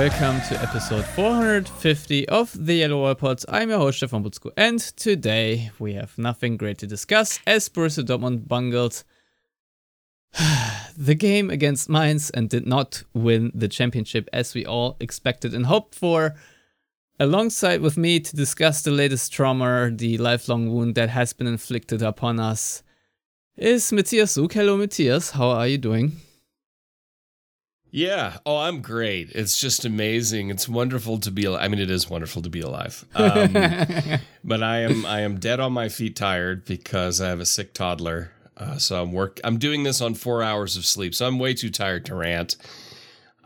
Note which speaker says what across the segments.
Speaker 1: Welcome to episode 450 of the Yellow Wall Pods. I'm your host Stefan Buczko, and today we have nothing great to discuss as Borussia Dortmund bungled the game against Mainz and did not win the championship as we all expected and hoped for. Alongside with me to discuss the latest trauma, the lifelong wound that has been inflicted upon us, is Matthias Zug. Hello, Matthias. How are you doing?
Speaker 2: Yeah. Oh, I'm great. It's just amazing. It's wonderful to be alive. I mean, it is wonderful to be alive. Um, but I am I am dead on my feet, tired because I have a sick toddler. Uh, so I'm work. I'm doing this on four hours of sleep. So I'm way too tired to rant.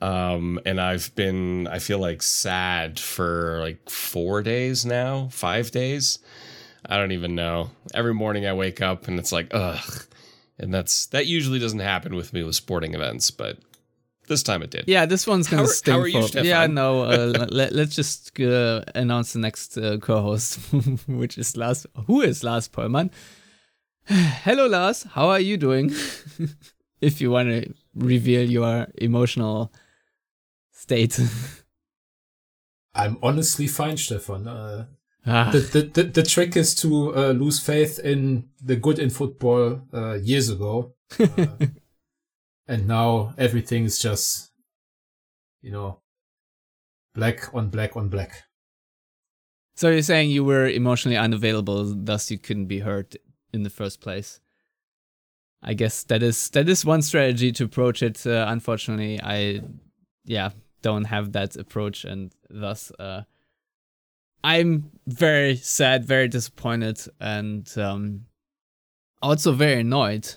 Speaker 2: Um, and I've been I feel like sad for like four days now, five days. I don't even know. Every morning I wake up and it's like ugh, and that's that usually doesn't happen with me with sporting events, but this time it did.
Speaker 1: Yeah, this one's gonna
Speaker 2: How are- how are you,
Speaker 1: for.
Speaker 2: Stefan?
Speaker 1: Yeah, no. Uh, let, let's just uh, announce the next uh, co-host, which is Lars. Who is Lars Pollmann? Hello, Lars. How are you doing? if you want to reveal your emotional state.
Speaker 3: I'm honestly fine, Stefan. Uh,
Speaker 1: Ah,
Speaker 3: the, the, the, the trick is to uh, lose faith in the good in football uh, years ago. And now everything is just, you know, black on black on black.
Speaker 1: so you're saying you were emotionally unavailable, thus you couldn't be hurt in the first place. I guess that is that is one strategy to approach it. Uh, unfortunately, I yeah don't have that approach, and thus uh, I'm very sad, very disappointed, and um, also very annoyed.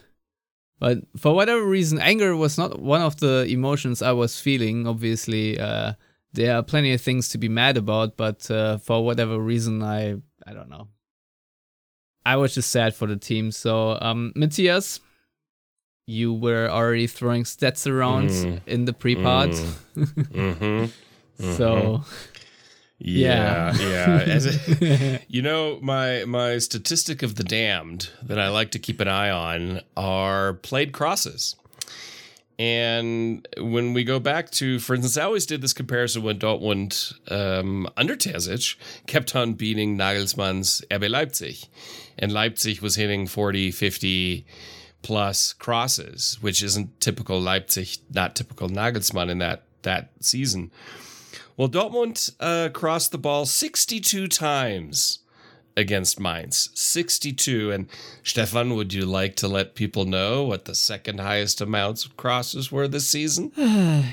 Speaker 1: But for whatever reason, anger was not one of the emotions I was feeling. Obviously, uh, there are plenty of things to be mad about, but uh, for whatever reason, I I don't know. I was just sad for the team. So, um, Matthias, you were already throwing stats around
Speaker 2: Mm.
Speaker 1: in the pre-pod.
Speaker 2: Mm-hmm.
Speaker 1: so,
Speaker 2: Yeah,
Speaker 1: Yeah.
Speaker 2: yeah. As a, you know, my my statistic of the damned that I like to keep an eye on are played crosses. And when we go back to, for instance, I always did this comparison when Dortmund um, under Terzic kept on beating Nagelsmann's RB Leipzig. And Leipzig was hitting 40, 50 plus crosses, which isn't typical Leipzig, not typical Nagelsmann in that that season. Well, Dortmund uh, crossed the ball 62 times against Mainz. 62. And Stefan, would you like to let people know what the second highest amounts of crosses were this season?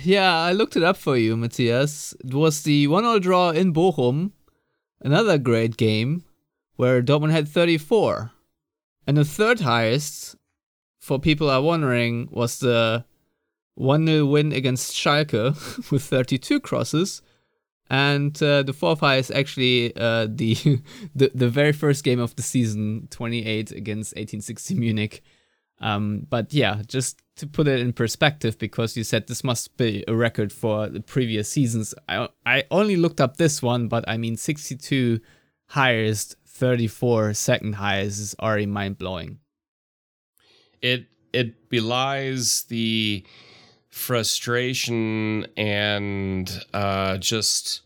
Speaker 1: yeah, I looked it up for you, Matthias. It was the one-all draw in Bochum, another great game where Dortmund had 34, and the third highest, for people are wondering, was the 1-0 win against Schalke with 32 crosses. And uh, the fourth highest actually uh, the, the the very first game of the season, 28 against 1860 Munich. Um, but yeah, just to put it in perspective, because you said this must be a record for the previous seasons. I I only looked up this one, but I mean 62 highest, 34 second highest is already mind blowing.
Speaker 2: It it belies the frustration and uh, just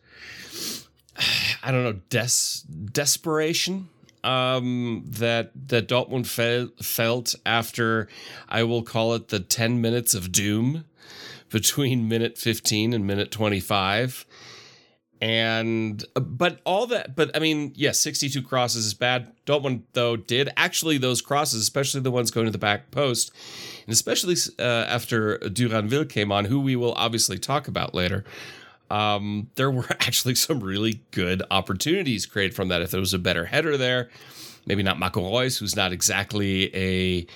Speaker 2: I don't know des- desperation um, that that Dortmund fel- felt after I will call it the ten minutes of doom between minute fifteen and minute twenty five. And but all that, but I mean, yes, 62 crosses is bad. Dortmund though did actually those crosses, especially the ones going to the back post, and especially uh, after Duranville came on, who we will obviously talk about later. Um, there were actually some really good opportunities created from that. If there was a better header there, maybe not Marco Reus, who's not exactly a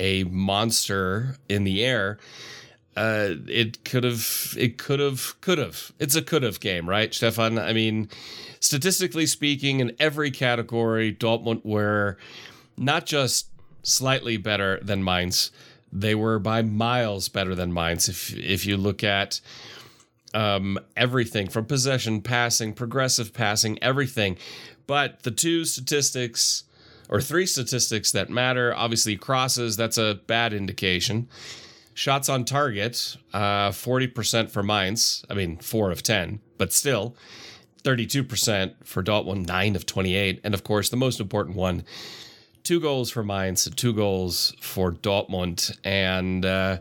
Speaker 2: a monster in the air. Uh, it could have, it could have, could have. It's a could have game, right, Stefan? I mean, statistically speaking, in every category, Dortmund were not just slightly better than Mainz, they were by miles better than Mainz. If if you look at um, everything from possession, passing, progressive passing, everything. But the two statistics or three statistics that matter obviously crosses, that's a bad indication. Shots on target, uh, 40% for Mainz. I mean, four of 10, but still 32% for Dortmund, nine of 28. And of course, the most important one, two goals for Mainz, two goals for Dortmund. And, uh,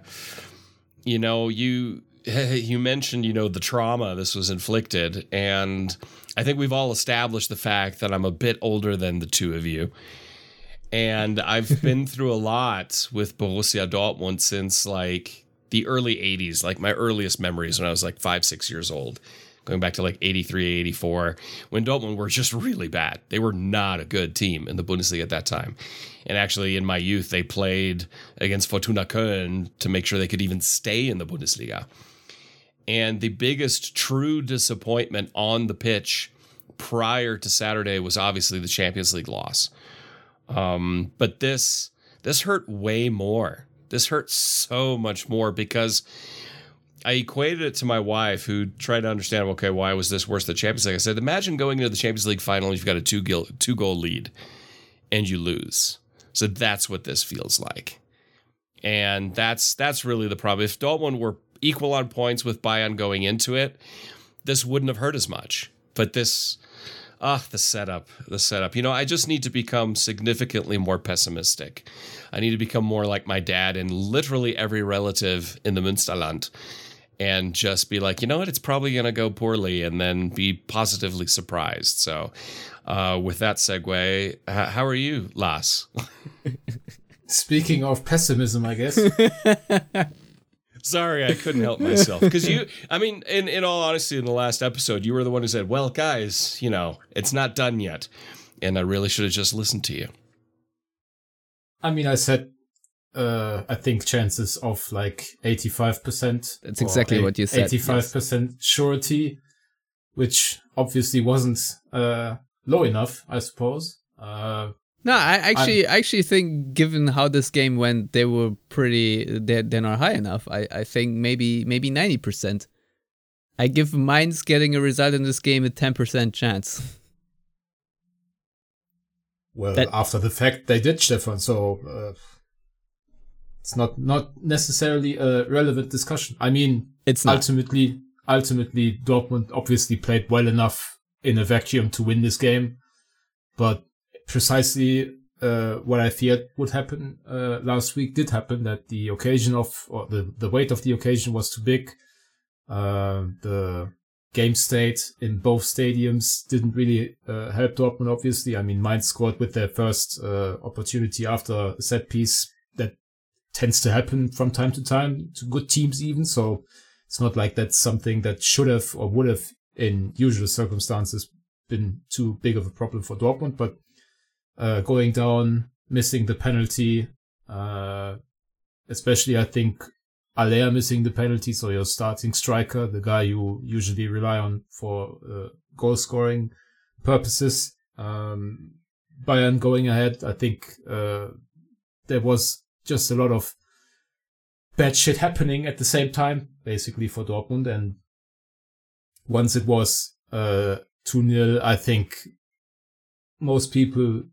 Speaker 2: you know, you you mentioned, you know, the trauma this was inflicted. And I think we've all established the fact that I'm a bit older than the two of you. And I've been through a lot with Borussia Dortmund since like the early 80s, like my earliest memories when I was like five, six years old, going back to like 83, 84, when Dortmund were just really bad. They were not a good team in the Bundesliga at that time. And actually, in my youth, they played against Fortuna Köln to make sure they could even stay in the Bundesliga. And the biggest true disappointment on the pitch prior to Saturday was obviously the Champions League loss. Um, but this this hurt way more. This hurt so much more because I equated it to my wife, who tried to understand, okay, why was this worse than the Champions League? I said, imagine going into the Champions League final, you've got a two goal two goal lead, and you lose. So that's what this feels like, and that's that's really the problem. If Dortmund were equal on points with Bayern going into it, this wouldn't have hurt as much. But this, ah, the setup, the setup. You know, I just need to become significantly more pessimistic. I need to become more like my dad and literally every relative in the Münsterland and just be like, you know what, it's probably going to go poorly and then be positively surprised. So, uh, with that segue, h- how are you, Lars?
Speaker 3: Speaking of pessimism, I guess.
Speaker 2: Sorry, I couldn't help myself. Because you, I mean, in, in all honesty, in the last episode, you were the one who said, well, guys, you know, it's not done yet. And I really should have just listened to you.
Speaker 3: I mean, I said, uh, I think chances of like 85%.
Speaker 1: That's exactly
Speaker 3: or
Speaker 1: what you said,
Speaker 3: 85% surety, which obviously wasn't, uh, low enough, I suppose. Uh,
Speaker 1: No, I actually I actually think given how this game went, they were pretty they're, they're not high enough. I, I think maybe maybe ninety percent. I give Mainz getting a result in this game a ten percent chance.
Speaker 3: well,
Speaker 1: That-
Speaker 3: after the fact, they did, Stefan, so, uh, it's not, not necessarily a relevant discussion. I mean,
Speaker 1: It's not.
Speaker 3: ultimately, ultimately, Dortmund obviously played well enough in a vacuum to win this game, but precisely uh, what I feared would happen uh, last week did happen. That the occasion of or the the weight of the occasion was too big. Uh, the game state in both stadiums didn't really uh, help Dortmund. Obviously, I mean, Mainz scored with their first uh, opportunity after a set piece. That tends to happen from time to time to good teams, even so. It's not like that's something that should have or would have, in usual circumstances, been too big of a problem for Dortmund. But uh, going down, missing the penalty, uh, especially I think Haller missing the penalty, so your starting striker, the guy you usually rely on for uh, goal scoring purposes. Um, Bayern going ahead, I think uh, there was just a lot of bad shit happening at the same time, basically for Dortmund. And once it was uh, 2 0, I think most people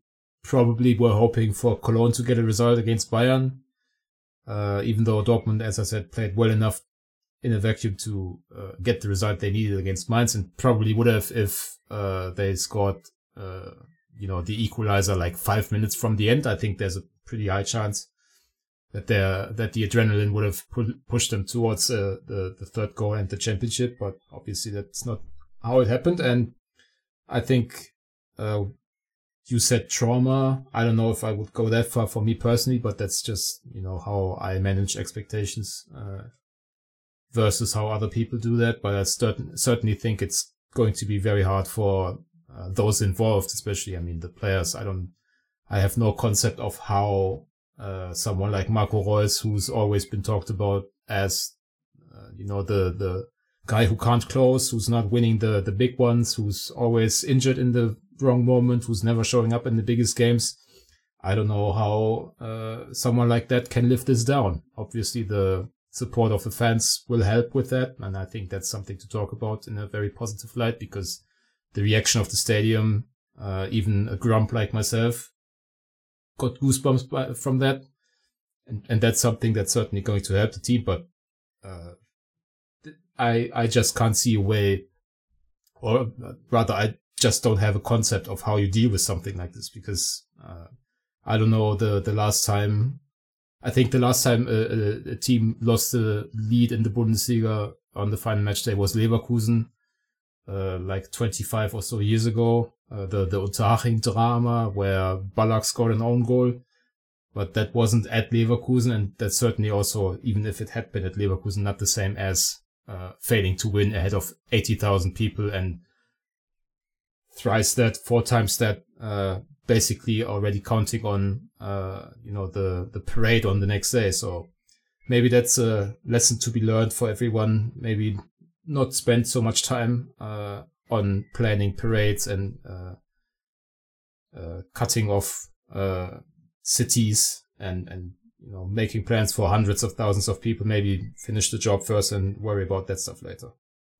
Speaker 3: probably were hoping for Cologne to get a result against Bayern. Uh, even though Dortmund, as I said, played well enough in a vacuum to uh, get the result they needed against Mainz and probably would have if uh, they scored, uh, you know, the equalizer like five minutes from the end. I think there's a pretty high chance that they that the adrenaline would have pu- pushed them towards uh, the the third goal and the championship. But obviously that's not how it happened. And I think uh, you said trauma. I don't know if I would go that far for me personally, but that's just you know how I manage expectations uh, versus how other people do that. But I certain, certainly think it's going to be very hard for uh, those involved, especially I mean the players. I don't, I have no concept of how uh, someone like Marco Reus, who's always been talked about as, uh, you know, the, the guy who can't close, who's not winning the, the big ones, who's always injured in the wrong moment, who's never showing up in the biggest games. I don't know how uh, someone like that can lift this down. Obviously, the support of the fans will help with that, and I think that's something to talk about in a very positive light because the reaction of the stadium, uh, even a grump like myself, got goosebumps by, from that, and and that's something that's certainly going to help the team. But uh, I I just can't see a way, or rather, I just don't have a concept of how you deal with something like this because. Uh, I don't know the the last time. I think the last time a, a, a, team lost the lead in the Bundesliga on the final match day was Leverkusen, uh, like 25 or so years ago. Uh, the the Unterhaching drama where Ballack scored an own goal, but that wasn't at Leverkusen, and that's certainly also even if it had been at Leverkusen, not the same as uh, failing to win ahead of 80,000 people and thrice that, four times that uh, basically already counting on uh, you know the the parade on the next day. So maybe that's a lesson to be learned for everyone. Maybe not spend so much time uh, on planning parades and uh, uh cutting off uh, cities and and you know making plans for hundreds of thousands of people. Maybe finish the job first and worry about that stuff later.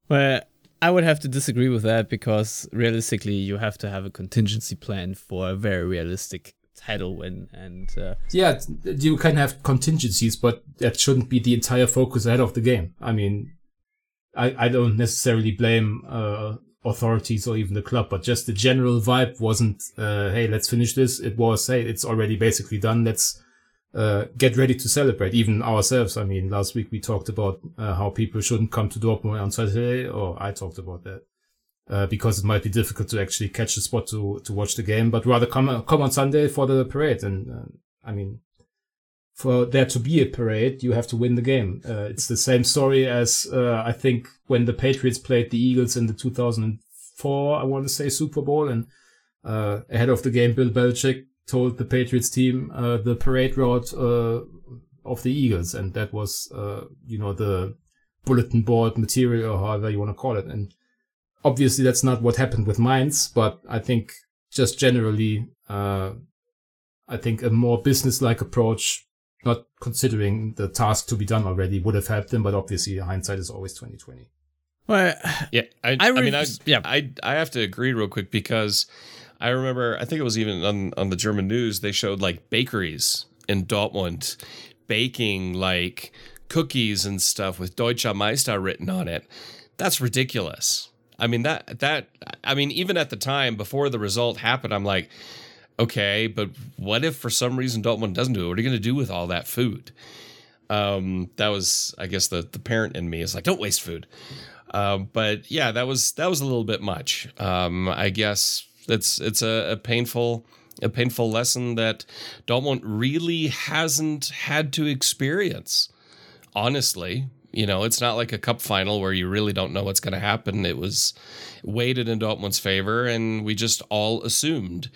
Speaker 1: Well, I would have to disagree with that because realistically, you have to have a contingency plan for a very realistic title win. And uh,
Speaker 3: yeah, you can have contingencies, but that shouldn't be the entire focus ahead of the game. I mean, I, I don't necessarily blame uh, authorities or even the club, but just the general vibe wasn't, uh, hey, let's finish this. It was, hey, it's already basically done. Let's uh, get ready to celebrate. Even ourselves. I mean, last week we talked about uh, how people shouldn't come to Dortmund on Saturday, or I talked about that. Uh, because it might be difficult to actually catch a spot to, to watch the game, but rather come, come on Sunday for the parade. And, uh, I mean, for there to be a parade, you have to win the game. Uh, it's the same story as, uh, I think when the Patriots played the Eagles in the 2004, I want to say Super Bowl and, ahead of the game, Bill Belichick told the Patriots team uh, the parade route uh, of the Eagles, and that was, uh, you know, the bulletin board material, or however you want to call it. And obviously, that's not what happened with Mainz, but I think just generally, uh, I think a more business-like approach, not considering the task to be done already, would have helped them. But obviously, hindsight is always twenty twenty.
Speaker 1: Well,
Speaker 2: yeah, I, I, I mean, I, yeah, I, I have to agree real quick because I remember, I think it was even on, on the German news, they showed like bakeries in Dortmund baking like cookies and stuff with Deutscher Meister written on it. That's ridiculous. I mean that that I mean even at the time before the result happened, I'm like, okay, but what if for some reason Dortmund doesn't do it? What are you going to do with all that food? Um, that was I guess the the parent in me is like, don't waste food. Um, but yeah, that was that was a little bit much. Um, I guess it's it's a, a painful a painful lesson that Dortmund really hasn't had to experience. Honestly, you know, it's not like a cup final where you really don't know what's going to happen. It was weighted in Dortmund's favor, and we just all assumed.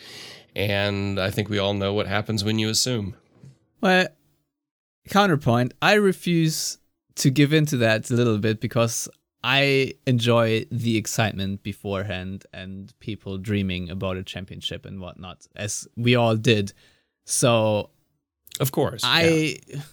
Speaker 2: And I think we all know what happens when you assume.
Speaker 1: Well, counterpoint, I refuse to give in to that a little bit because I enjoy the excitement beforehand and people dreaming about a championship and whatnot, as we all did. So,
Speaker 2: of course,
Speaker 1: I. Yeah.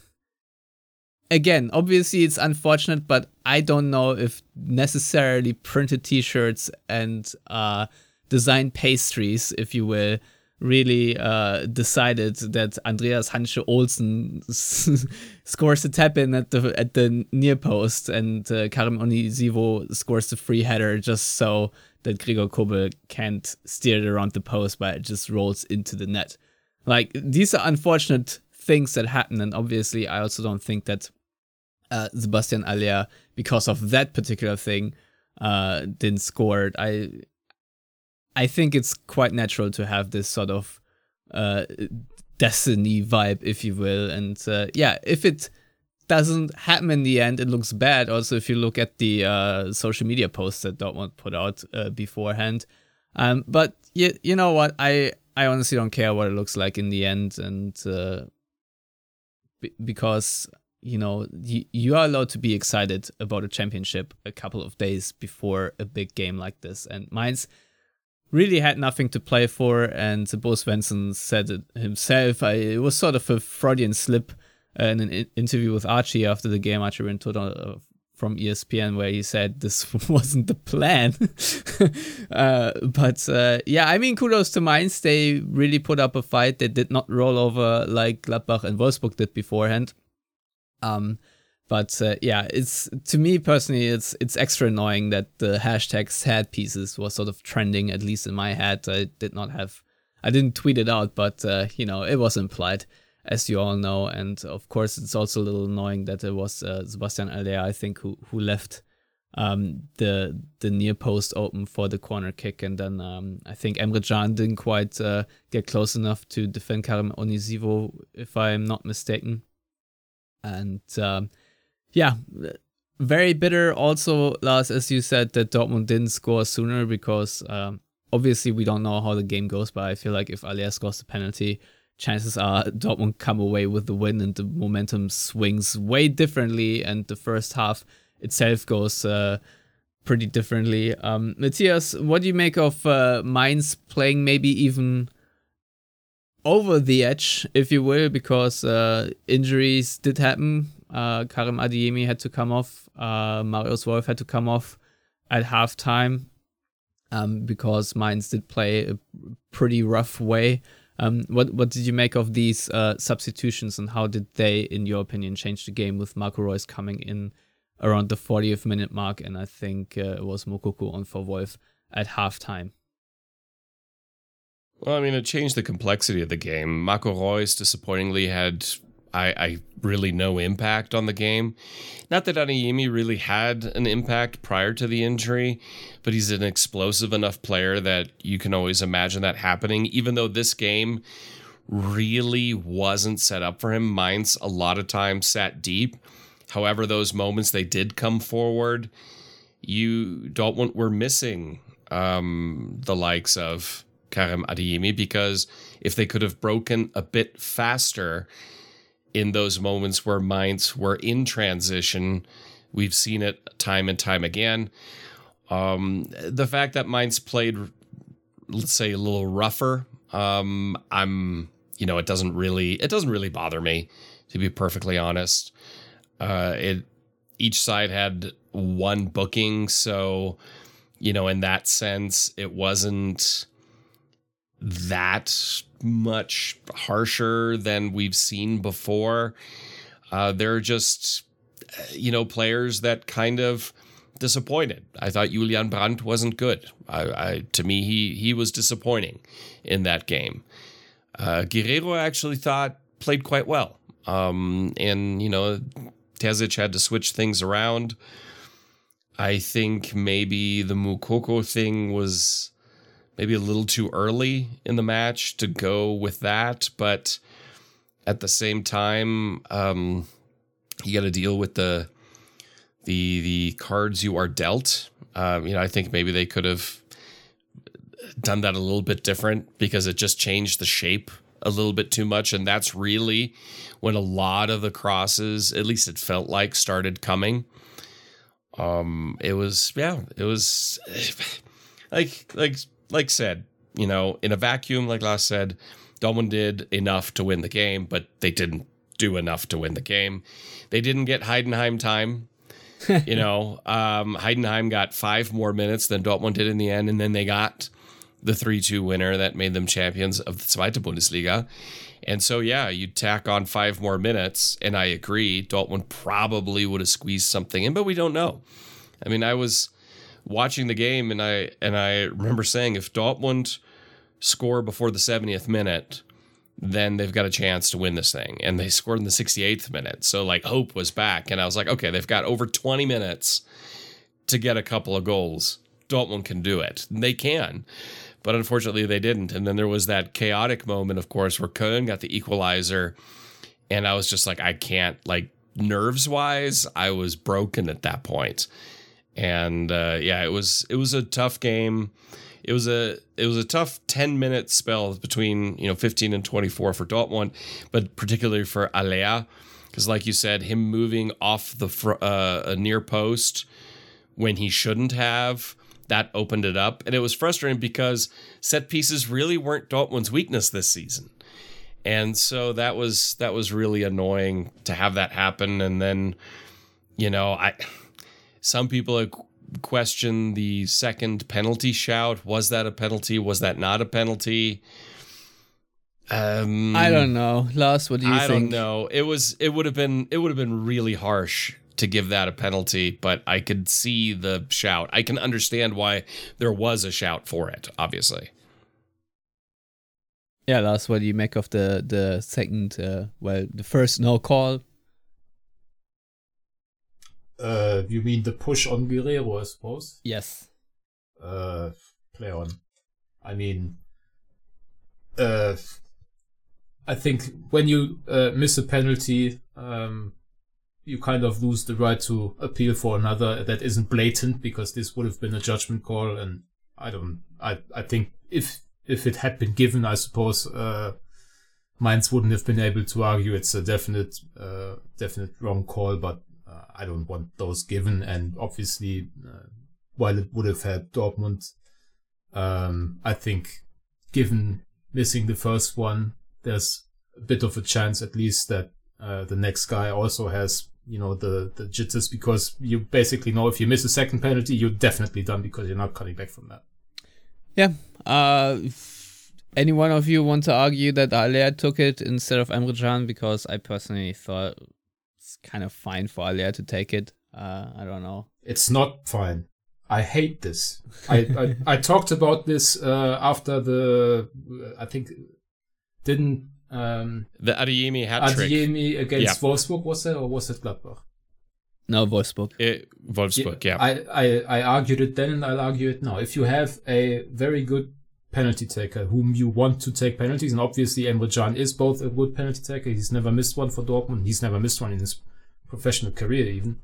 Speaker 1: Again, obviously it's unfortunate, but I don't know if necessarily printed T-shirts and uh, design pastries, if you will, really uh, decided that Andreas Hanche-Olsen scores a tap in at the at the near post and uh, Karim Onisiwo scores the free header just so that Gregor Kobel can't steer it around the post but it just rolls into the net. Like these are unfortunate things that happen and obviously I also don't think that uh, Sebastian Haller because of that particular thing uh, didn't score. I I think it's quite natural to have this sort of uh, destiny vibe, if you will. And uh, yeah, if it doesn't happen in the end, it looks bad. Also, if you look at the uh, social media posts that Dortmund put out uh, beforehand. Um, but you, you know what? I, I honestly don't care what it looks like in the end. And uh, b- because you know you, you are allowed to be excited about a championship a couple of days before a big game like this and Mainz really had nothing to play for and Bo Svensson said it himself I, it was sort of a Freudian slip uh, in an interview with Archie after the game Archie Rhind-Tutt uh, from ESPN where he said this wasn't the plan. uh, but uh, yeah, I mean, kudos to Mainz. They really put up a fight. They did not roll over like Gladbach and Wolfsburg did beforehand. Um, but uh, yeah, it's to me personally, it's it's extra annoying that the hashtag sad pieces was sort of trending at least in my head. I did not have, I didn't tweet it out, but uh, you know, it was implied as you all know. And of course, it's also a little annoying that it was uh, Sebastian Haller, I think, who who left um, the the near post open for the corner kick, and then um, I think Emre Can didn't quite uh, get close enough to defend Karim Onisiwo, if I'm not mistaken. And um, yeah, very bitter. Also, Lars, as you said, that Dortmund didn't score sooner because um, obviously we don't know how the game goes, but I feel like if Haller scores the penalty, chances are Dortmund come away with the win and the momentum swings way differently and the first half itself goes uh, pretty differently. Um, Matthias, what do you make of uh, Mainz playing maybe even over the edge, if you will, because uh, injuries did happen. Uh, Karim Adeyemi had to come off. Uh, Marius Wolf had to come off at halftime um, because Mainz did play a pretty rough way. Um, what what did you make of these uh, substitutions and how did they, in your opinion, change the game with Marco Reus coming in around the 40th minute mark and I think uh, it was Moukoko on for Wolf at halftime?
Speaker 2: Well, I mean, it changed the complexity of the game. Marco Reus disappointingly had I, I, really no impact on the game. Not that Adeyemi really had an impact prior to the injury, but he's an explosive enough player that you can always imagine that happening. Even though this game really wasn't set up for him, Mainz a lot of times sat deep. However, those moments they did come forward, you don't want we're missing um, the likes of Karim Adeyemi because if they could have broken a bit faster in those moments where Mainz were in transition, we've seen it time and time again. Um, the fact that Mainz played, let's say, a little rougher, um, I'm, you know, it doesn't really, it doesn't really bother me, to be perfectly honest. Uh, it, each side had one booking, so, you know, in that sense, it wasn't that much harsher than we've seen before. Uh, they're just, you know, players that kind of disappointed. I thought Julian Brandt wasn't good. I, I, to me, he he was disappointing in that game. Uh, Guerreiro I actually thought played quite well. Um, and you know, Terzic had to switch things around. I think maybe the Moukoko thing was maybe a little too early in the match to go with that, but at the same time, um, you got to deal with the the the cards you are dealt. Um, you know, I think maybe they could have done that a little bit different because it just changed the shape a little bit too much, and that's really when a lot of the crosses, at least it felt like, started coming. Um, it was yeah, it was like like like said, you know, in a vacuum, like Lars said, Dortmund did enough to win the game, but they didn't do enough to win the game. They didn't get Heidenheim time. you know, um, Heidenheim got five more minutes than Dortmund did in the end, and then they got the 3 2 winner that made them champions of the Zweite Bundesliga. And so, yeah, you tack on five more minutes, and I agree, Dortmund probably would have squeezed something in, but we don't know. I mean, I was watching the game, and I and I remember saying if Dortmund score before the 70th minute, then they've got a chance to win this thing. And they scored in the 68th minute, so like hope was back, and I was like, okay, they've got over 20 minutes to get a couple of goals. Dortmund can do it. They can. But unfortunately, they didn't. And then there was that chaotic moment, of course, where Köln got the equalizer. And I was just like, I can't, like, nerves wise, I was broken at that point and uh, yeah, it was it was a tough game. it was a it was a tough 10 minute spell between you know 15 and 24 for Dortmund, but particularly for Haller, because like you said, him moving off the fr- uh, a near post when he shouldn't have. That opened it up, and it was frustrating because set pieces really weren't Dortmund's weakness this season and so that was that was really annoying to have that happen and then you know i some people have questioned the second penalty shout was that a penalty was that not a penalty um
Speaker 1: I don't know. Lars, what do you
Speaker 2: I
Speaker 1: think?
Speaker 2: don't know. It was it would have been it would have been really harsh to give that a penalty, but I could see the shout. I can understand why there was a shout for it, obviously.
Speaker 1: Yeah, Lars, what do you make of the the second? Uh, well, the first no call.
Speaker 3: Uh, you mean the push on Guerreiro, I suppose?
Speaker 1: Yes.
Speaker 3: Uh, play on. I mean, uh, I think when you uh, miss a penalty, um, you kind of lose the right to appeal for another that isn't blatant because this would have been a judgment call, and I don't. I I think if if it had been given, I suppose uh, Mainz wouldn't have been able to argue it's a definite uh, definite wrong call, but uh, I don't want those given. And obviously, uh, while it would have had Dortmund, um, I think given missing the first one, there's a bit of a chance at least that uh, the next guy also has you know the the jitters because you basically know if you miss a second penalty, you're definitely done because you're not coming back from that.
Speaker 1: Yeah. Uh, any one of you want to argue that Haller took it instead of Emre Can? Because I personally thought it's kind of fine for Haller to take it. Uh, I don't know.
Speaker 3: It's not fine. I hate this. I, I, I talked about this uh, after the I think didn't um
Speaker 2: The Adeyemi hat trick.
Speaker 3: Adeyemi against
Speaker 2: Yeah.
Speaker 3: Wolfsburg was it or was it Gladbach?
Speaker 1: No, Wolfsburg.
Speaker 2: It, Wolfsburg, yeah.
Speaker 3: I, I, I argued it then and I'll argue it now. If you have a very good penalty taker whom you want to take penalties, and obviously Emre Can is both a good penalty taker. He's never missed one for Dortmund. He's never missed one in his professional career even.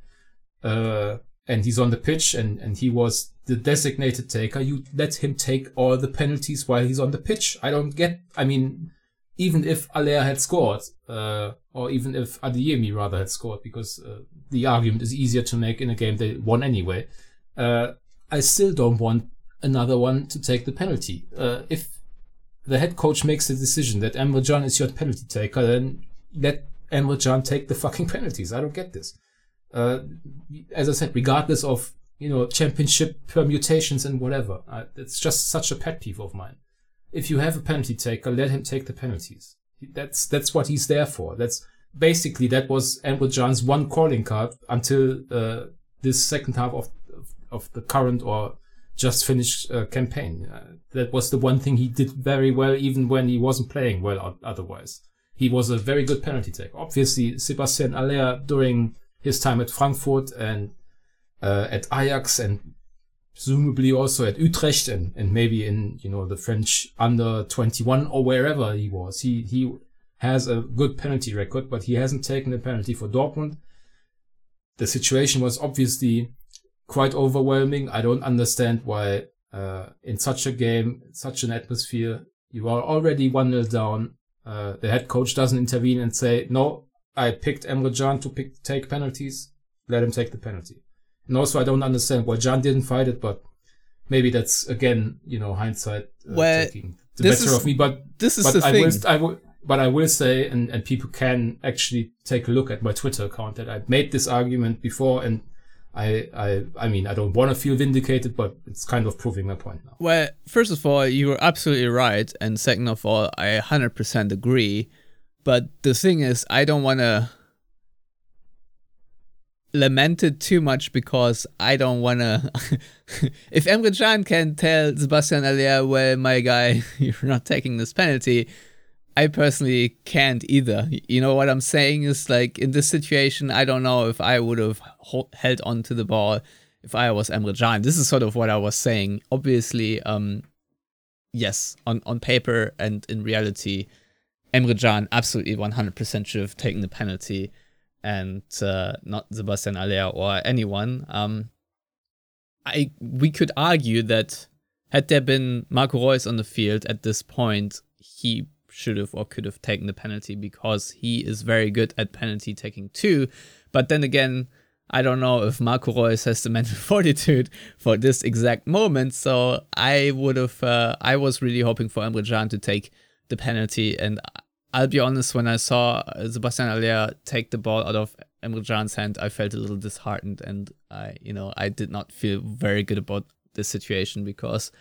Speaker 3: Uh, and he's on the pitch and, and he was the designated taker. You let him take all the penalties while he's on the pitch. I don't get, I mean, even if Haller had scored, uh, or even if Adeyemi rather had scored, because uh, the argument is easier to make in a game they won anyway, uh, I still don't want another one to take the penalty. Uh, if the head coach makes the decision that Emre Can is your penalty taker, then let Emre Can take the fucking penalties. I don't get this. Uh, as I said, regardless of you know championship permutations and whatever, it's just such a pet peeve of mine if you have a penalty taker, let him take the penalties. That's that's what he's there for. That's basically that was Emre Can's one calling card until uh, this second half of of the current or just finished uh, campaign. Uh, that was the one thing he did very well, even when he wasn't playing well. Otherwise, he was a very good penalty taker. Obviously, Sebastian Haller during his time at Frankfurt and uh, at Ajax and presumably also at Utrecht and, and maybe in you know the French under 21 or wherever he was. He he has a good penalty record, but he hasn't taken a penalty for Dortmund. The situation was obviously quite overwhelming. I don't understand why uh, in such a game, such an atmosphere, you are already one 0 down. Uh, the head coach doesn't intervene and say, "No, I picked Emre Can to pick take penalties. Let him take the penalty." And also, I don't understand why Can didn't fight it, but maybe that's again, you know, hindsight uh,
Speaker 1: Well,
Speaker 3: taking the better
Speaker 1: is-
Speaker 3: of me. But
Speaker 1: This is
Speaker 3: but
Speaker 1: the
Speaker 3: I
Speaker 1: thing.
Speaker 3: will, I will, but I will say, and, and people can actually take a look at my Twitter account that I made this argument before, and I, I, I mean, I don't want to feel vindicated, but it's kind of proving my point now.
Speaker 1: Well, first of all, you were absolutely right, and second of all, I 100% agree. But the thing is, I don't want to lament it too much because I don't want to. if Emre Can can tell Sebastian Haller, well, my guy, you're not taking this penalty, I personally can't either. You know what I'm saying is like in this situation, I don't know if I would have held on to the ball if I was Emre Can. This is sort of what I was saying. Obviously, um, yes, on on paper and in reality, Emre Can absolutely 100% should have taken the penalty, and uh, not Sebastian Haller or anyone. Um, I we could argue that had there been Marco Reus on the field at this point, he should have or could have taken the penalty because he is very good at penalty taking too. But then again, I don't know if Marco Reus has the mental fortitude for this exact moment. So I would have, uh, I was really hoping for Emre Can to take the penalty. And I'll be honest, when I saw Sebastian Haller take the ball out of Emre Can's hand, I felt a little disheartened, and I, you know, I did not feel very good about this situation because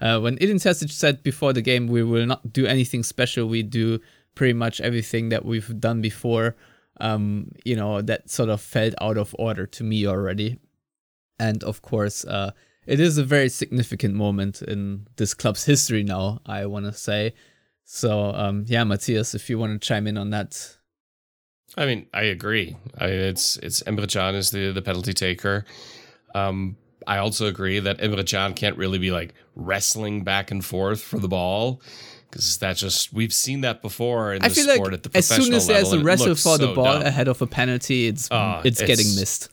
Speaker 1: uh, when Edin Terzic said before the game, we will not do anything special. We do pretty much everything that we've done before. Um, you know, that sort of felt out of order to me already. And of course, uh, it is a very significant moment in this club's history now, I want to say. So, um, yeah, Matthias, if you want to chime in on that.
Speaker 2: I mean, I agree. I it's it's Emre Can is the the penalty taker. Um, I also agree that Emre Can can't really be like wrestling back and forth for the ball because that just we've seen that before in
Speaker 1: I
Speaker 2: the
Speaker 1: feel
Speaker 2: sport
Speaker 1: like
Speaker 2: at the professional level.
Speaker 1: as soon as there's
Speaker 2: level,
Speaker 1: a wrestle for the
Speaker 2: so
Speaker 1: ball
Speaker 2: dumb.
Speaker 1: ahead of a penalty, it's
Speaker 2: Ah,
Speaker 1: it's,
Speaker 2: it's-
Speaker 1: getting missed.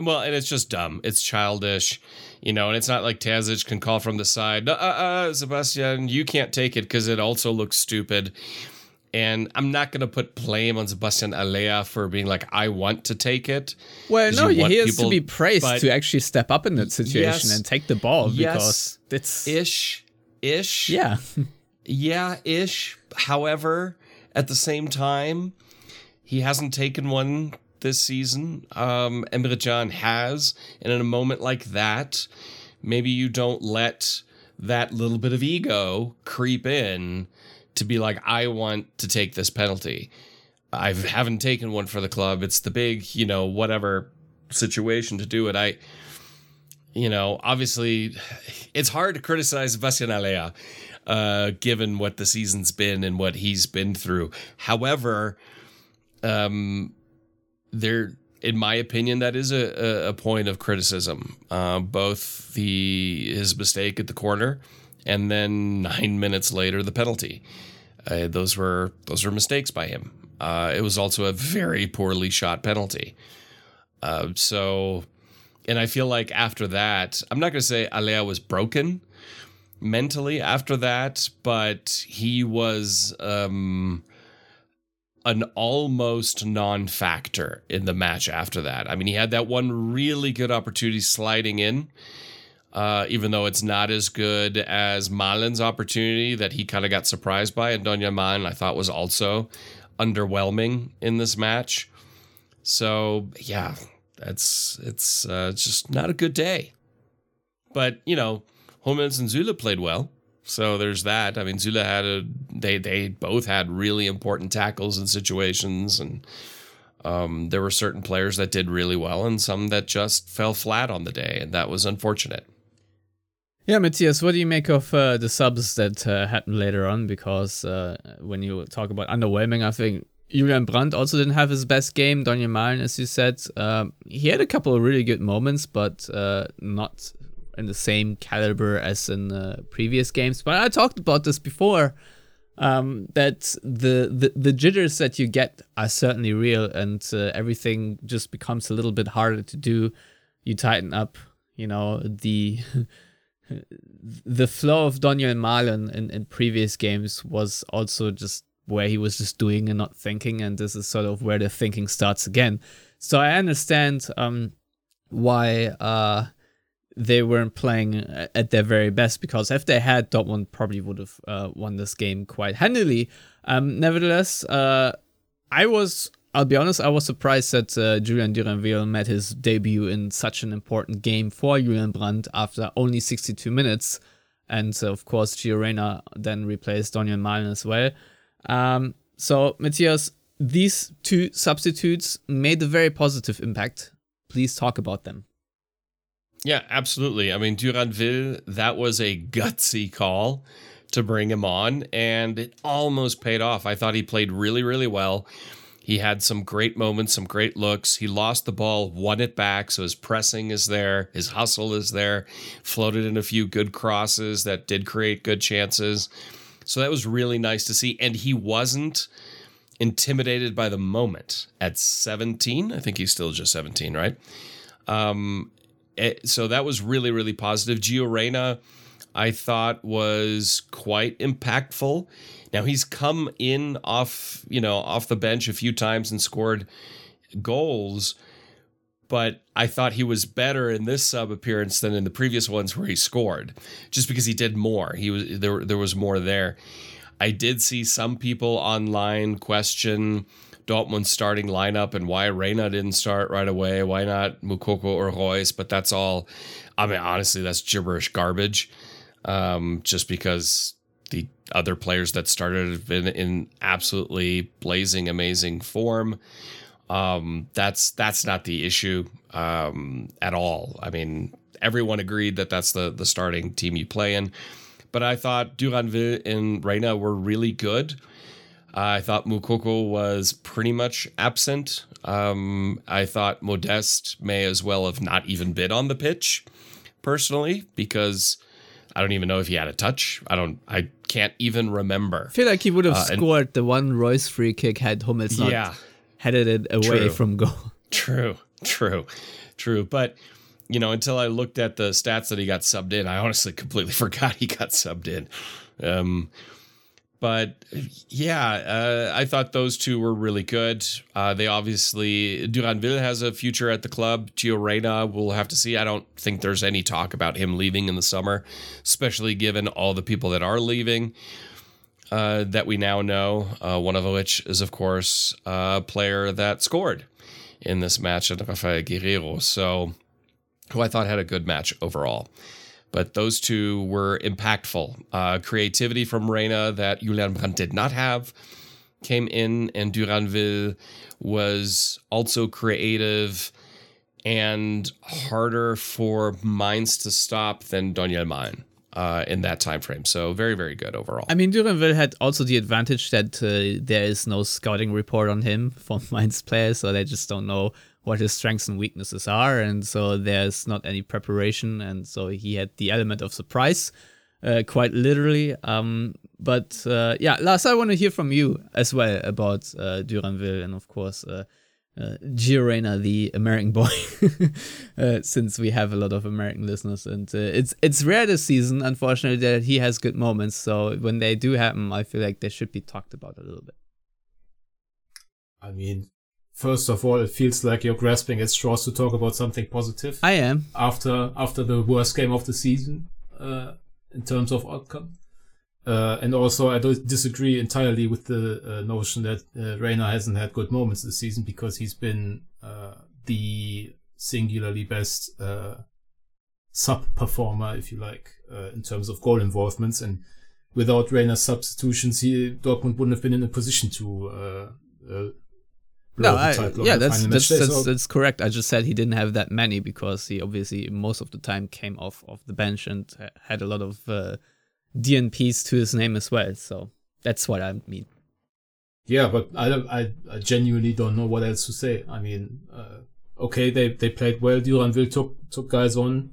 Speaker 2: Well, and it's just dumb. It's childish, you know. And it's not like Terzic can call from the side, uh, uh, Sebastian, you can't take it because it also looks stupid. And I'm not going to put blame on Sebastian Haller for being like, I want to take it.
Speaker 1: Well, no,
Speaker 2: you
Speaker 1: he has
Speaker 2: people-
Speaker 1: to be praised
Speaker 2: but-
Speaker 1: to actually step up in that situation
Speaker 2: Yes.
Speaker 1: and take the ball
Speaker 2: Yes.
Speaker 1: because it's
Speaker 2: Ish, ish.
Speaker 1: yeah.
Speaker 2: Yeah, ish. However, at the same time, he hasn't taken one this season. Um, Emre Can has. And in a moment like that, maybe you don't let that little bit of ego creep in to be like, I want to take this penalty. I haven't taken one for the club. It's the big, you know, whatever situation to do it. I, you know, obviously, it's hard to criticize Sebastian uh, given what the season's been and what he's been through. However, um, there, in my opinion, that is a, a, a point of criticism. Uh, both the his mistake at the corner, and then nine minutes later the penalty. Uh, those were those were mistakes by him. Uh, it was also a very poorly shot penalty. Uh, so, and I feel like after that, I'm not going to say Haller was broken mentally after that, but he was um, an almost non-factor in the match after that. I mean, he had that one really good opportunity sliding in. Uh, even though it's not as good as Malen's opportunity that he kind of got surprised by, and Donyell Malen I thought was also underwhelming in this match. So yeah, that's it's uh, just not a good day. But you know, Hummels and Süle played well, so there's that. I mean, Süle had a they they both had really important tackles and situations, and um, there were certain players that did really well, and some that just fell flat on the day, and that was unfortunate.
Speaker 1: Yeah, Matthias, what do you make of uh, the subs that uh, happened later on? Because uh, when you talk about underwhelming, I think Julian Brandt also didn't have his best game. Donyell Malen, as you said, um, he had a couple of really good moments, but uh, not in the same caliber as in previous games. But I talked about this before. Um, that the, the the jitters that you get are certainly real, and uh, everything just becomes a little bit harder to do. You tighten up, you know the the flow of Donyell Malen in, in previous games was also just where he was just doing and not thinking, and this is sort of where the thinking starts again. So I understand um, why uh, they weren't playing at their very best because if they had, Dortmund probably would have uh, won this game quite handily. Um, nevertheless, uh, I was I'll be honest, I was surprised that uh, Julien Duranville made his debut in such an important game for Julian Brandt after only 62 minutes. And uh, of course, Gio Reyna then replaced Donyell Malen as well. Um, so, Matthias, these two substitutes made a very positive impact. Please talk about them.
Speaker 2: Yeah, absolutely. I mean, Duranville, that was a gutsy call to bring him on, and it almost paid off. I thought he played really, really well. He had some great moments, some great looks. He lost the ball, won it back. So his pressing is there, his hustle is there, floated in a few good crosses that did create good chances. So that was really nice to see. And he wasn't intimidated by the moment at 17. I think he's still just 17, right? Um, it, so that was really, really positive. Gio Reyna, I thought was quite impactful. Now he's come in off, you know, off the bench a few times and scored goals, but I thought he was better in this sub appearance than in the previous ones where he scored, just because he did more. He was there. There was more there. I did see some people online question Dortmund's starting lineup and why Reyna didn't start right away. Why not Moukoko or Reus? But that's all. I mean, honestly, that's gibberish garbage. Um, just because the other players that started have been in absolutely blazing, amazing form. Um, that's that's not the issue um, at all. I mean, everyone agreed that that's the the starting team you play in. But I thought Duranville and Reyna were really good. I thought Moukoko was pretty much absent. Um, I thought Modeste may as well have not even been on the pitch, personally, because I don't even know if he had a touch. I don't. I can't even remember.
Speaker 1: I feel like he would have
Speaker 2: Uh, and-
Speaker 1: scored the one Reus free kick had Hummels not
Speaker 2: Yeah.
Speaker 1: headed it away
Speaker 2: True.
Speaker 1: from goal.
Speaker 2: True, true, true. But you know, until I looked at the stats that he got subbed in, I honestly completely forgot he got subbed in. Um, but yeah, uh, I thought those two were really good. Uh, they obviously Duranville has a future at the club. Gio Reyna, we'll have to see. I don't think there's any talk about him leaving in the summer, especially given all the people that are leaving uh, that we now know. Uh, one of which is, of course, a player that scored in this match, and Rafael Guerreiro. So, who I thought had a good match overall. But those two were impactful. Uh, creativity from Reyna that Julian Brandt did not have came in, and Duranville was also creative and harder for Mainz to stop than Donyell Malen uh, in that time frame. So very, very good overall.
Speaker 1: I mean, Duranville had also the advantage that uh, there is no scouting report on him from Mainz players, so they just don't know what his strengths and weaknesses are, and so there's not any preparation, and so he had the element of surprise, uh, quite literally. Um, but uh, yeah, Lars, I want to hear from you as well about uh, Duranville, and of course. Uh, uh, Gio Reyna, the American boy, uh, since we have a lot of American listeners, and uh, it's it's rare this season, unfortunately, that he has good moments. So when they do happen, I feel like they should be talked about a little bit.
Speaker 3: I mean, first of all, it feels like you're grasping at straws to talk about something positive
Speaker 1: I am.
Speaker 3: after after the worst game of the season uh, in terms of outcome. Uh, and also, I don't disagree entirely with the uh, notion that uh, Reyna hasn't had good moments this season because he's been uh, the singularly best uh, sub performer, if you like, uh, in terms of goal involvements. And without Reyna's substitutions, he, Dortmund wouldn't have been in a position to.
Speaker 1: No, I, yeah, that's that's that's,
Speaker 3: So-
Speaker 1: that's correct. I just said he didn't have that many because he obviously most of the time came off of the bench and had a lot of uh, DNPs to his name as well. So that's what I mean.
Speaker 3: Yeah, but I don't, I, I genuinely don't know what else to say. I mean, uh, okay, they, they played well. Duranville took, took guys on.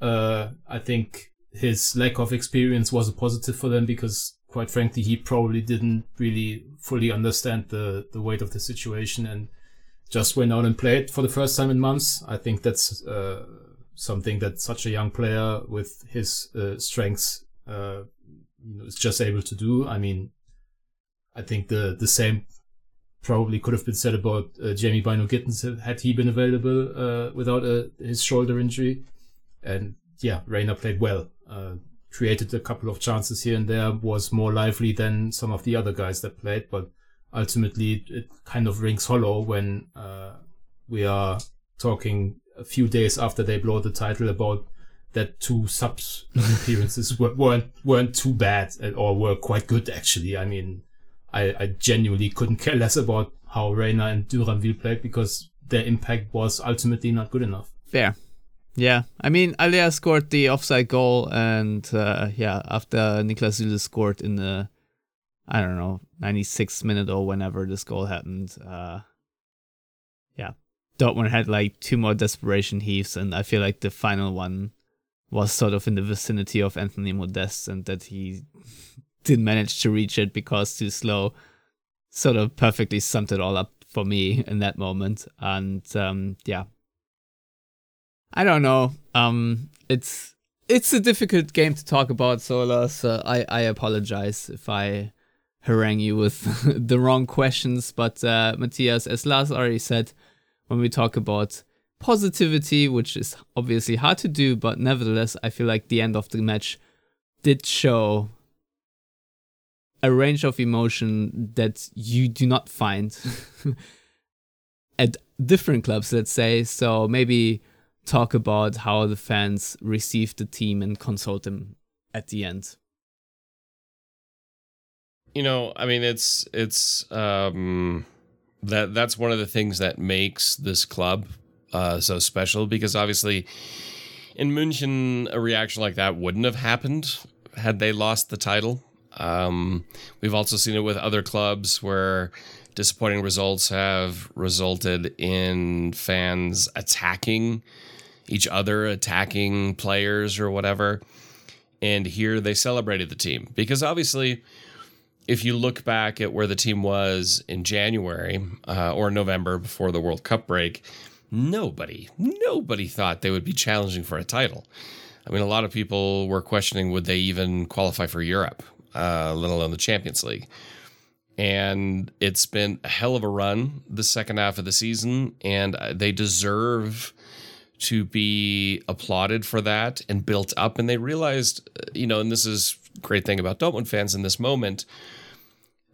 Speaker 3: Uh, I think his lack of experience was a positive for them because quite frankly, he probably didn't really fully understand the, the weight of the situation and just went out and played for the first time in months. I think that's, uh, something that such a young player with his, uh, strengths, uh, is just able to do. I mean, I think the the same probably could have been said about uh, Jamie Bynoe-Gittens had he been available uh, without uh, his shoulder injury. And yeah, Reyna played well. Created a couple of chances here and there. Was more lively than some of the other guys that played, but ultimately it kind of rings hollow when uh, we are talking a few days after they blow the title about that two subs appearances were- weren't weren't too bad at- or were quite good actually. I mean, I, I genuinely couldn't care less about how Reyna and Duranville played because their impact was ultimately not good enough.
Speaker 1: Fair. Yeah, I mean, Alia scored the offside goal, and uh, yeah, after Niklas Süle scored in the, I don't know, 96th minute or whenever this goal happened, uh, yeah, Dortmund had like two more desperation heaves, and I feel like the final one was sort of in the vicinity of Anthony Modeste, and that he didn't manage to reach it because too slow, sort of perfectly summed it all up for me in that moment, and um, yeah. I don't know. Um, it's it's a difficult game to talk about, Sola. So I I apologize if I harangue you with the wrong questions. But uh, Matthias, as Lars already said, when we talk about positivity, which is obviously hard to do, but nevertheless, I feel like the end of the match did show a range of emotion that you do not find at different clubs, let's say. So maybe talk about how the fans received the team and consult them at the end.
Speaker 2: You know, I mean, it's it's um, that that's one of the things that makes this club uh, so special because obviously in München a reaction like that wouldn't have happened had they lost the title. Um, we've also seen it with other clubs where disappointing results have resulted in fans attacking each other, attacking players or whatever. And here they celebrated the team because obviously, if you look back at where the team was in January uh, or November before the World Cup break, nobody, nobody thought they would be challenging for a title. I mean, a lot of people were questioning would they even qualify for Europe, uh, let alone the Champions League. And it's been a hell of a run the second half of the season, and uh, they deserve to be applauded for that and built up. And they realized, uh, you know, and this is great thing about Dortmund fans in this moment.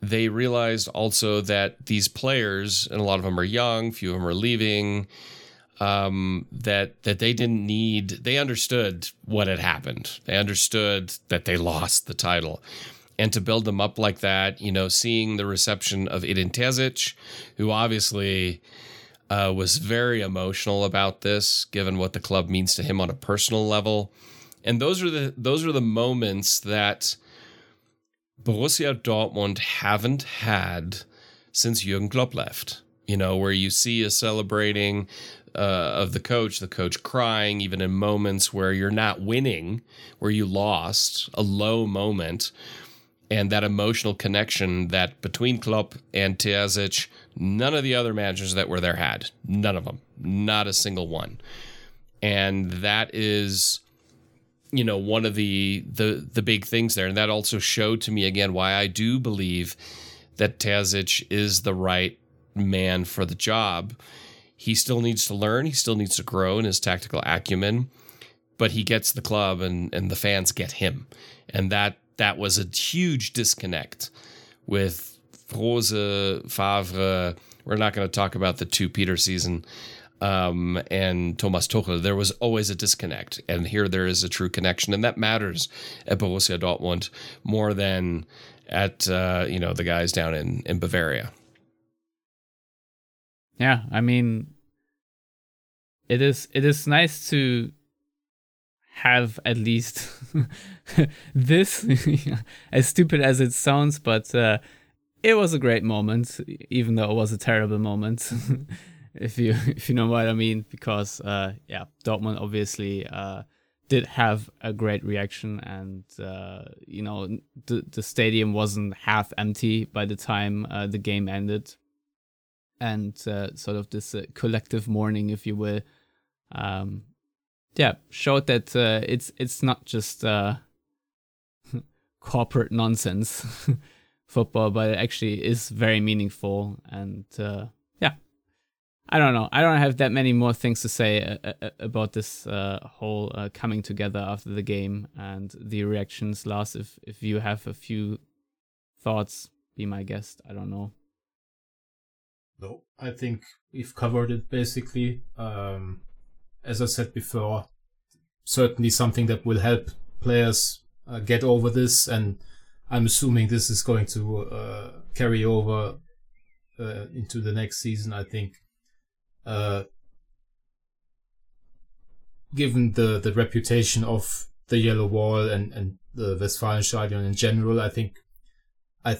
Speaker 2: They realized also that these players, and a lot of them are young, few of them are leaving, um, that that they didn't need. They understood what had happened. They understood that they lost the title, and to build them up like that, you know, seeing the reception of Edin Terzic, who obviously uh, was very emotional about this, given what the club means to him on a personal level, and those are the those are the moments that Borussia Dortmund haven't had since Jurgen Klopp left. You know, where you see a celebrating uh, of the coach, the coach crying, even in moments where you're not winning, where you lost, a low moment, and that emotional connection that between Klopp and Terzic, none of the other managers that were there had. None of them. Not a single one. And that is you know one of the the the big things there and that also showed to me again why I do believe that Terzic is the right man for the job. He still needs to learn, he still needs to grow in his tactical acumen, but he gets the club and and the fans get him. And that that was a huge disconnect with Rose Favre. We're not going to talk about the two Peter season um, and Thomas Tuchel, there was always a disconnect. And here there is a true connection. And that matters at Borussia Dortmund more than at, uh, you know, the guys down in, in Bavaria.
Speaker 1: Yeah, I mean, it is it is nice to have at least this, as stupid as it sounds, but uh, it was a great moment, even though it was a terrible moment. if you if you know what I mean, because uh, yeah, Dortmund obviously uh, did have a great reaction, and uh, you know the the stadium wasn't half empty by the time uh, the game ended, and uh, sort of this uh, collective mourning, if you will, um, yeah, showed that it's it's not just corporate nonsense football, but it actually is very meaningful and uh, yeah, I don't know. I don't have that many more things to say uh, uh, about this uh, whole uh, coming together after the game and the reactions. Lars, if if you have a few thoughts, be my guest. I don't know.
Speaker 3: No, I think we've covered it basically. Um, as I said before, certainly something that will help players uh, get over this, and I'm assuming this is going to uh, carry over into the next season. I think uh, given the, the reputation of the Yellow Wall and, and the Westfalenstadion in general, I think I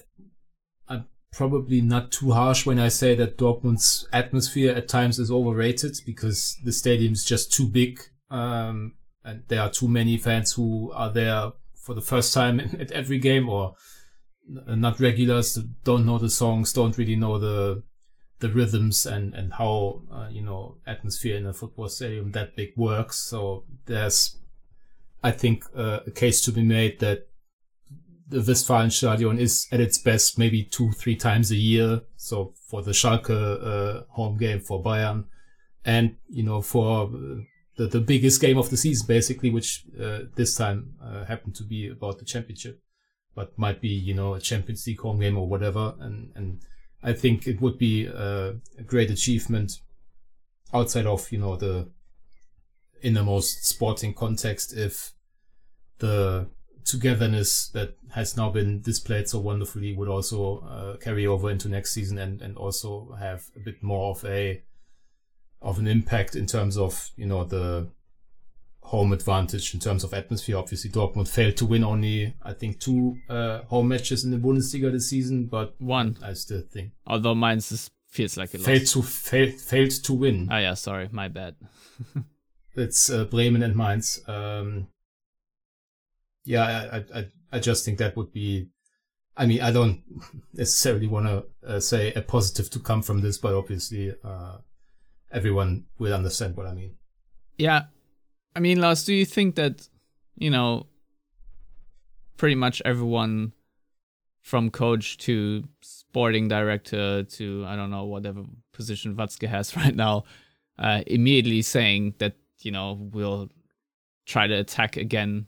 Speaker 3: I'm probably not too harsh when I say that Dortmund's atmosphere at times is overrated because the stadium is just too big, um, and there are too many fans who are there for the first time at every game or not regulars, don't know the songs, don't really know the the rhythms and and how uh, you know atmosphere in a football stadium that big works. So there's I think uh, a case to be made that the Westfalenstadion is at its best maybe two, three times a year. So for the Schalke uh, home game for Bayern, and you know for the, the biggest game of the season, basically, which uh, this time uh, happened to be about the championship, but might be you know a Champions League home game or whatever. And and I think it would be uh, a great achievement outside of you know the innermost sporting context if the togetherness that has now been displayed so wonderfully would also uh, carry over into next season and and also have a bit more of a of an impact in terms of you know the home advantage in terms of atmosphere. Obviously, Dortmund failed to win only I think two uh, home matches in the Bundesliga this season, but
Speaker 1: one
Speaker 3: I still think
Speaker 1: although Mainz is, feels like a
Speaker 3: failed
Speaker 1: loss.
Speaker 3: to failed failed to win.
Speaker 1: Ah yeah, sorry, my bad.
Speaker 3: It's uh, Bremen and Mainz. Um, yeah, I, I, I- I just think that would be. I mean, I don't necessarily want to uh, say a positive to come from this, but obviously, uh, everyone will understand what I mean.
Speaker 1: Yeah. I mean, Lars, do you think that, you know, pretty much everyone from coach to sporting director to, I don't know, whatever position Watzke has right now, uh, immediately saying that, you know, we'll try to attack again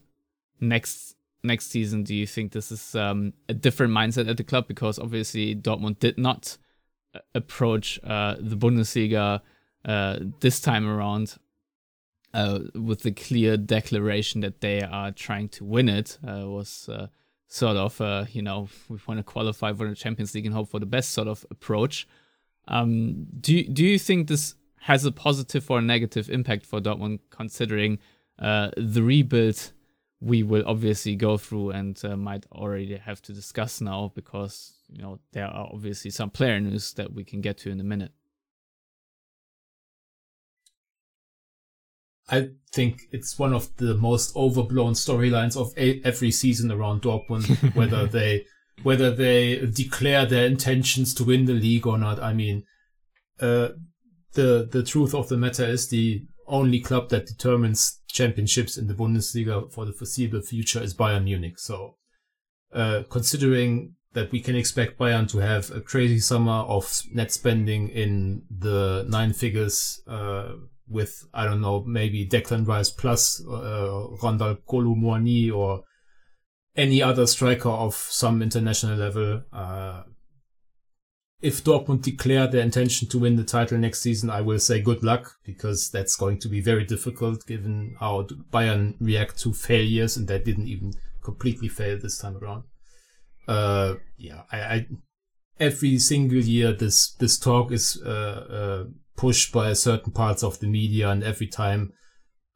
Speaker 1: next next season do you think this is um, a different mindset at the club because obviously Dortmund did not uh, approach uh, the Bundesliga uh, this time around uh, with the clear declaration that they are trying to win it uh, was uh, sort of uh, you know we want to qualify for the Champions League and hope for the best sort of approach. Um, do do you think this has a positive or a negative impact for Dortmund considering the rebuild we will obviously go through and uh, might already have to discuss now because you know there are obviously some player news that we can get to in a minute.
Speaker 3: I think it's one of the most overblown storylines of a- every season around Dortmund, whether they whether they declare their intentions to win the league or not. I mean, uh, the the truth of the matter is the only club that determines championships in the Bundesliga for the foreseeable future is Bayern Munich. So, uh, considering that we can expect Bayern to have a crazy summer of net spending in the nine figures, uh, with I don't know maybe Declan Rice plus uh, Rondal Kolumwani or any other striker of some international level. Uh, if Dortmund declare their intention to win the title next season, I will say good luck because that's going to be very difficult given how Bayern react to failures and they didn't even completely fail this time around. Uh, yeah, I, I every single year this this talk is uh, uh, pushed by certain parts of the media, and every time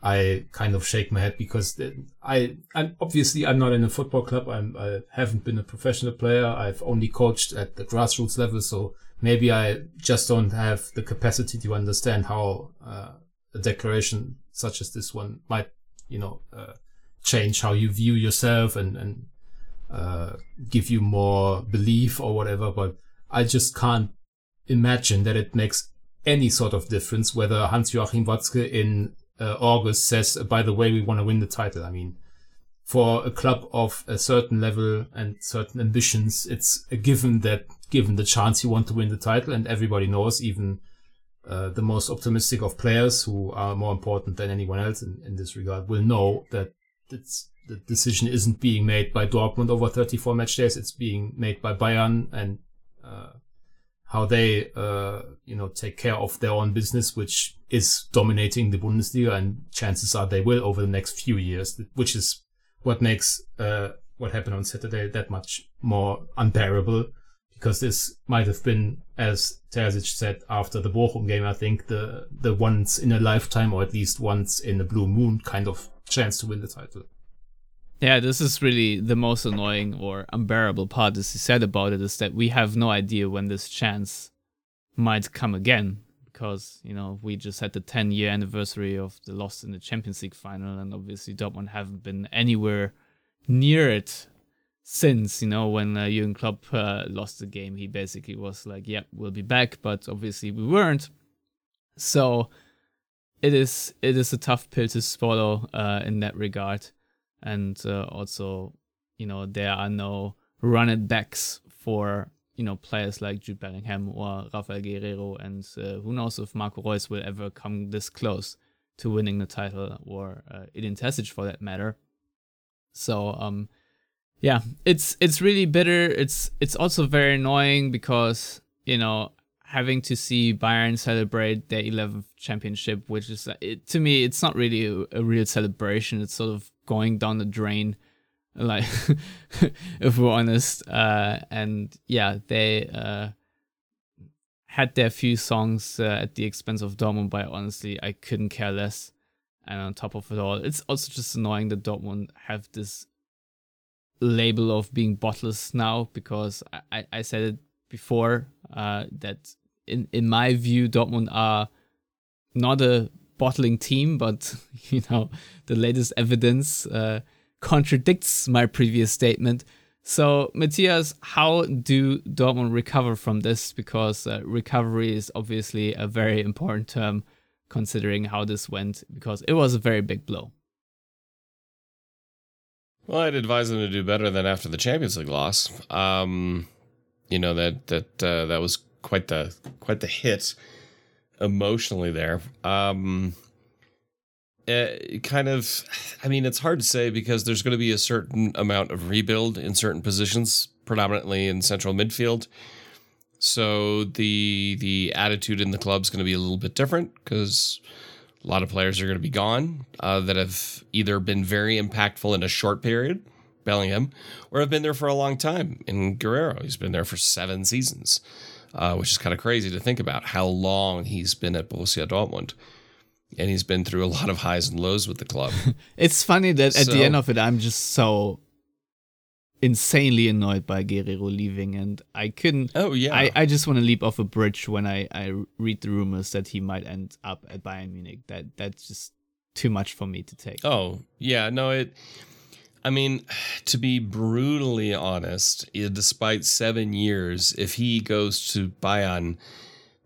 Speaker 3: I kind of shake my head because I I'm obviously I'm not in a football club. I'm I haven't been a professional player. I've only coached at the grassroots level, so maybe I just don't have the capacity to understand how uh, a declaration such as this one might, you know, uh, change how you view yourself and and uh, give you more belief or whatever. But I just can't imagine that it makes any sort of difference whether Hans Joachim Watzke in uh, August says, by the way, we want to win the title. I mean, for a club of a certain level and certain ambitions, it's a given that given the chance you want to win the title, and everybody knows, even uh, the most optimistic of players who are more important than anyone else in, in this regard will know that it's, the decision isn't being made by Dortmund over 34 match days. It's being made by Bayern and uh, how they, uh, you know, take care of their own business, which is dominating the Bundesliga, and chances are they will over the next few years, which is what makes uh, what happened on Saturday that much more unbearable. Because this might have been, as Terzic said after the Bochum game, I think the the once in a lifetime, or at least once in a blue moon, kind of chance to win the title.
Speaker 1: Yeah, this is really the most annoying or unbearable part, as you said about it, is that we have no idea when this chance might come again. Because, you know, we just had the 10 year anniversary of the loss in the Champions League final, and obviously Dortmund haven't been anywhere near it since, you know, when uh, Jurgen Klopp uh, lost the game. He basically was like, yep, we'll be back, but obviously we weren't. So it is it is a tough pill to swallow uh, in that regard. And uh, also you know there are no run it backs for you know players like Jude Bellingham or Rafael Guerreiro, and uh, who knows if Marco Reus will ever come this close to winning the title or uh, Edin for that matter. So um, yeah, it's it's really bitter. It's it's also very annoying because you know having to see Bayern celebrate their 11th championship, which is it, to me, it's not really a, a, real celebration. It's sort of going down the drain, like if we're honest. Uh, and yeah, they uh, had their few songs uh, at the expense of Dortmund, but honestly, I couldn't care less. And on top of it all, it's also just annoying that Dortmund have this label of being bottlers now because I, I said it before uh, that in in my view, Dortmund are not a bottling team, but you know the latest evidence uh, contradicts my previous statement. So, Matthias, how do Dortmund recover from this? Because uh, recovery is obviously a very important term, considering how this went, because it was a very big blow.
Speaker 2: Well, I'd advise them to do better than after the Champions League loss. Um, you know that that uh, that was quite the quite the hit emotionally there. Um, it eh, kind of, I mean, it's hard to say because there's going to be a certain amount of rebuild in certain positions, predominantly in central midfield. So the the attitude in the club is going to be a little bit different because a lot of players are going to be gone uh, that have either been very impactful in a short period, Bellingham, or have been there for a long time. In Guerreiro, he's been there for seven seasons uh, which is kind of crazy to think about how long he's been at Borussia Dortmund. And he's been through a lot of highs and lows with the club.
Speaker 1: it's funny that at so, the end of it, I'm just so insanely annoyed by Guerreiro leaving, and I couldn't.
Speaker 2: Oh yeah,
Speaker 1: I, I just want to leap off a bridge when I I read the rumors that he might end up at Bayern Munich. That that's just too much for me to take.
Speaker 2: Oh yeah, no it. I mean, to be brutally honest, despite seven years, if he goes to Bayern,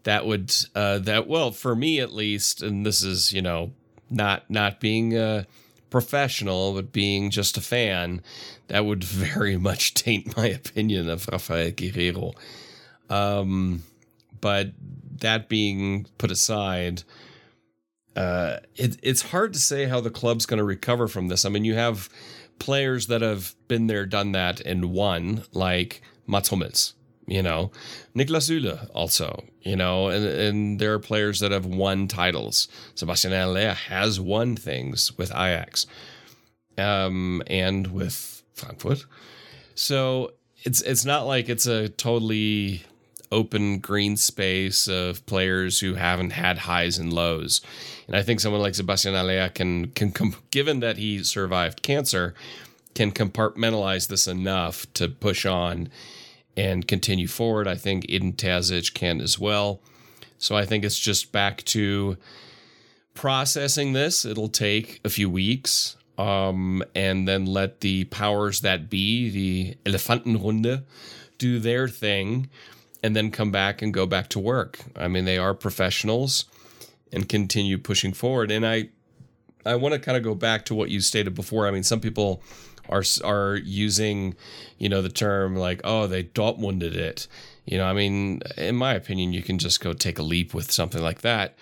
Speaker 2: that would uh, that well for me at least, and this is you know not not being a professional, but being just a fan, that would very much taint my opinion of Rafael Guerreiro. Um, but that being put aside, uh, it, it's hard to say how the club's going to recover from this. I mean, you have players that have been there, done that, and won, like Mats Hummels, you know, Niklas Süle also, you know, and, and there are players that have won titles. Sebastian Haller has won things with Ajax um, and with Frankfurt. So it's it's not like it's a totally open green space of players who haven't had highs and lows. And I think someone like Sebastian Haller can can given that he survived cancer, can compartmentalize this enough to push on and continue forward. I think Edin Terzic can as well. So I think it's just back to processing this. It'll take a few weeks. Um, and then let the powers that be, the Elefantenrunde, do their thing and then come back and go back to work. I mean, they are professionals and continue pushing forward. And I, I want to kind of go back to what you stated before. I mean, some people are are using, you know, the term like, oh, they Dortmunded it. You know, I mean, in my opinion, you can just go take a leap with something like that.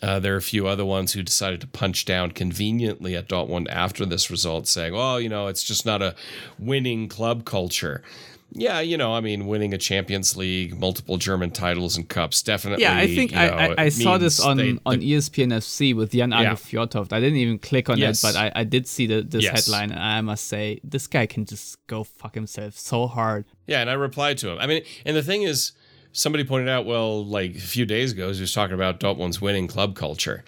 Speaker 2: Uh, there are a few other ones who decided to punch down conveniently at Dortmund after this result, saying, "Well, you know, it's just not a winning club culture." Yeah, you know, I mean, winning a Champions League, multiple German titles and cups, definitely.
Speaker 1: Yeah, I think I, know, I, I saw this on, they, on ESPN FC with Jan Åge yeah. Fjørtoft. I didn't even click on yes. it, but I, I did see the, this yes. headline, and I must say, this guy can just go fuck himself so hard.
Speaker 2: Yeah, and I replied to him. I mean, and the thing is, somebody pointed out, well, like a few days ago, he was talking about Dortmund's winning club culture.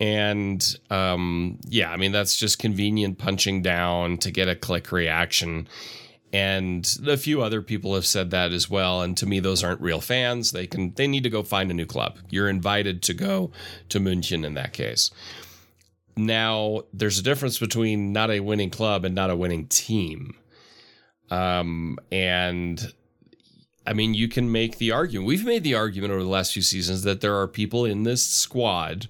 Speaker 2: And um, yeah, I mean, that's just convenient punching down to get a click reaction and a few other people have said that as well. And to me those aren't real fans. They can they need to go find a new club. You're invited to go to München in that case. Now there's a difference between not a winning club and not a winning team. Um and I mean you can make the argument we've made the argument over the last few seasons that there are people in this squad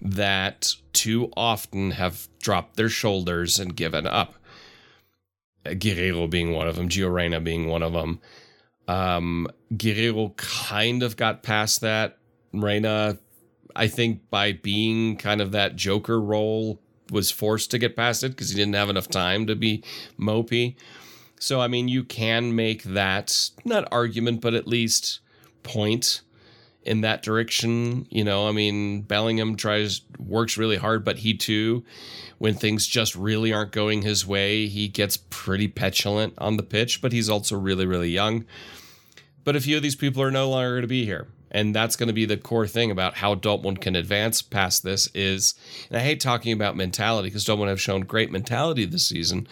Speaker 2: that too often have dropped their shoulders and given up. Guerreiro being one of them, Gio Reyna being one of them. Um, Guerreiro kind of got past that. Reyna, I think, by being kind of that Joker role, was forced to get past it because he didn't have enough time to be mopey. So, I mean, you can make that not argument, but at least point in that direction. You know, I mean, Bellingham tries works really hard, but he too, when things just really aren't going his way, he gets pretty petulant on the pitch. But he's also really, really young. But a few of these people are no longer going to be here. And that's going to be the core thing about how Dortmund can advance past this is, and I hate talking about mentality because Dortmund have shown great mentality this season,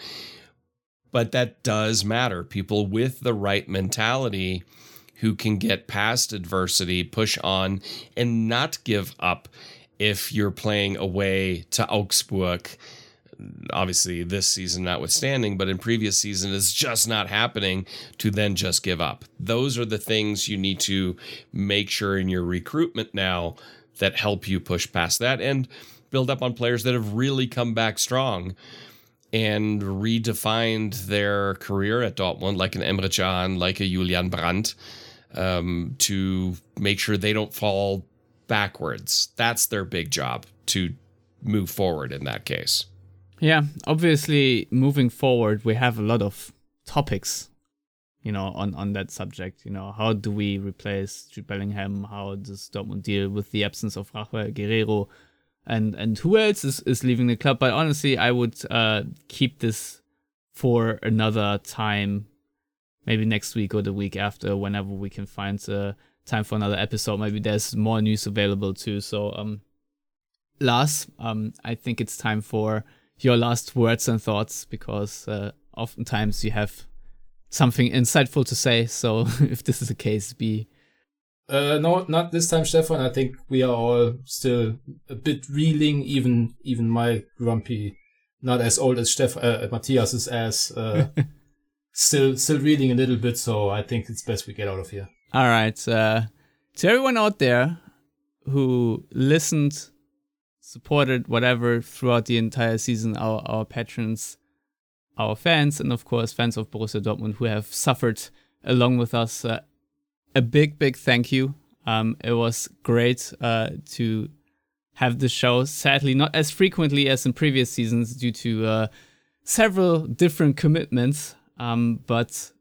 Speaker 2: but that does matter. People with the right mentality who can get past adversity, push on, and not give up if you're playing away to Augsburg. Obviously, this season notwithstanding, but in previous season is just not happening to then just give up. Those are the things you need to make sure in your recruitment now that help you push past that and build up on players that have really come back strong and redefined their career at Dortmund, like an Emre Can, like a Julian Brandt, um, to make sure they don't fall backwards. That's their big job to move forward in that case.
Speaker 1: Yeah, obviously, moving forward, we have a lot of topics, you know, on, on that subject. You know, how do we replace Jude Bellingham? How does Dortmund deal with the absence of Rafael Guerreiro? And and who else is, is leaving the club? But honestly, I would uh, keep this for another time, maybe next week or the week after, whenever we can find uh, time for another episode. Maybe there's more news available too. So, um, Lars, um, I think it's time for your last words and thoughts because uh, oftentimes you have something insightful to say. So if this is the case, be.
Speaker 3: Uh, no, not this time, Stefan. I think we are all still a bit reeling. Even even my grumpy, not as old as Stefan, uh, Matthias is as uh, still still reeling a little bit. So I think it's best we get out of here.
Speaker 1: All right. Uh, to everyone out there who listened supported whatever throughout the entire season, our, our patrons, our fans, and of course, fans of Borussia Dortmund who have suffered along with us. Uh, a big, big thank you. Um, it was great uh, to have the show. Sadly, not as frequently as in previous seasons due to uh, several different commitments. Um, but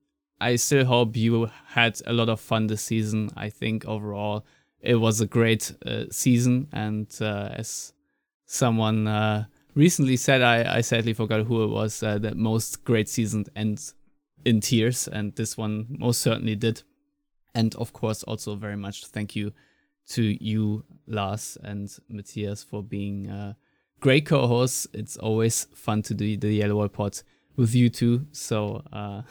Speaker 1: I still hope you had a lot of fun this season. I think overall it was a great uh, season, and uh, as someone uh, recently said, I, I sadly forgot who it was, uh, that most great seasons end in tears, and this one most certainly did. And of course, also very much thank you to you, Lars and Matthias, for being uh, great co hosts. It's always fun to do the Yellow Wall Pod with you two. So, uh,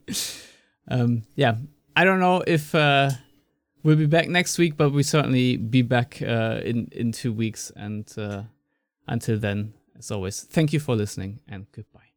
Speaker 1: um, yeah, I don't know if uh, we'll be back next week, but we certainly be back uh, in in two weeks. And uh, until then, as always, thank you for listening and goodbye.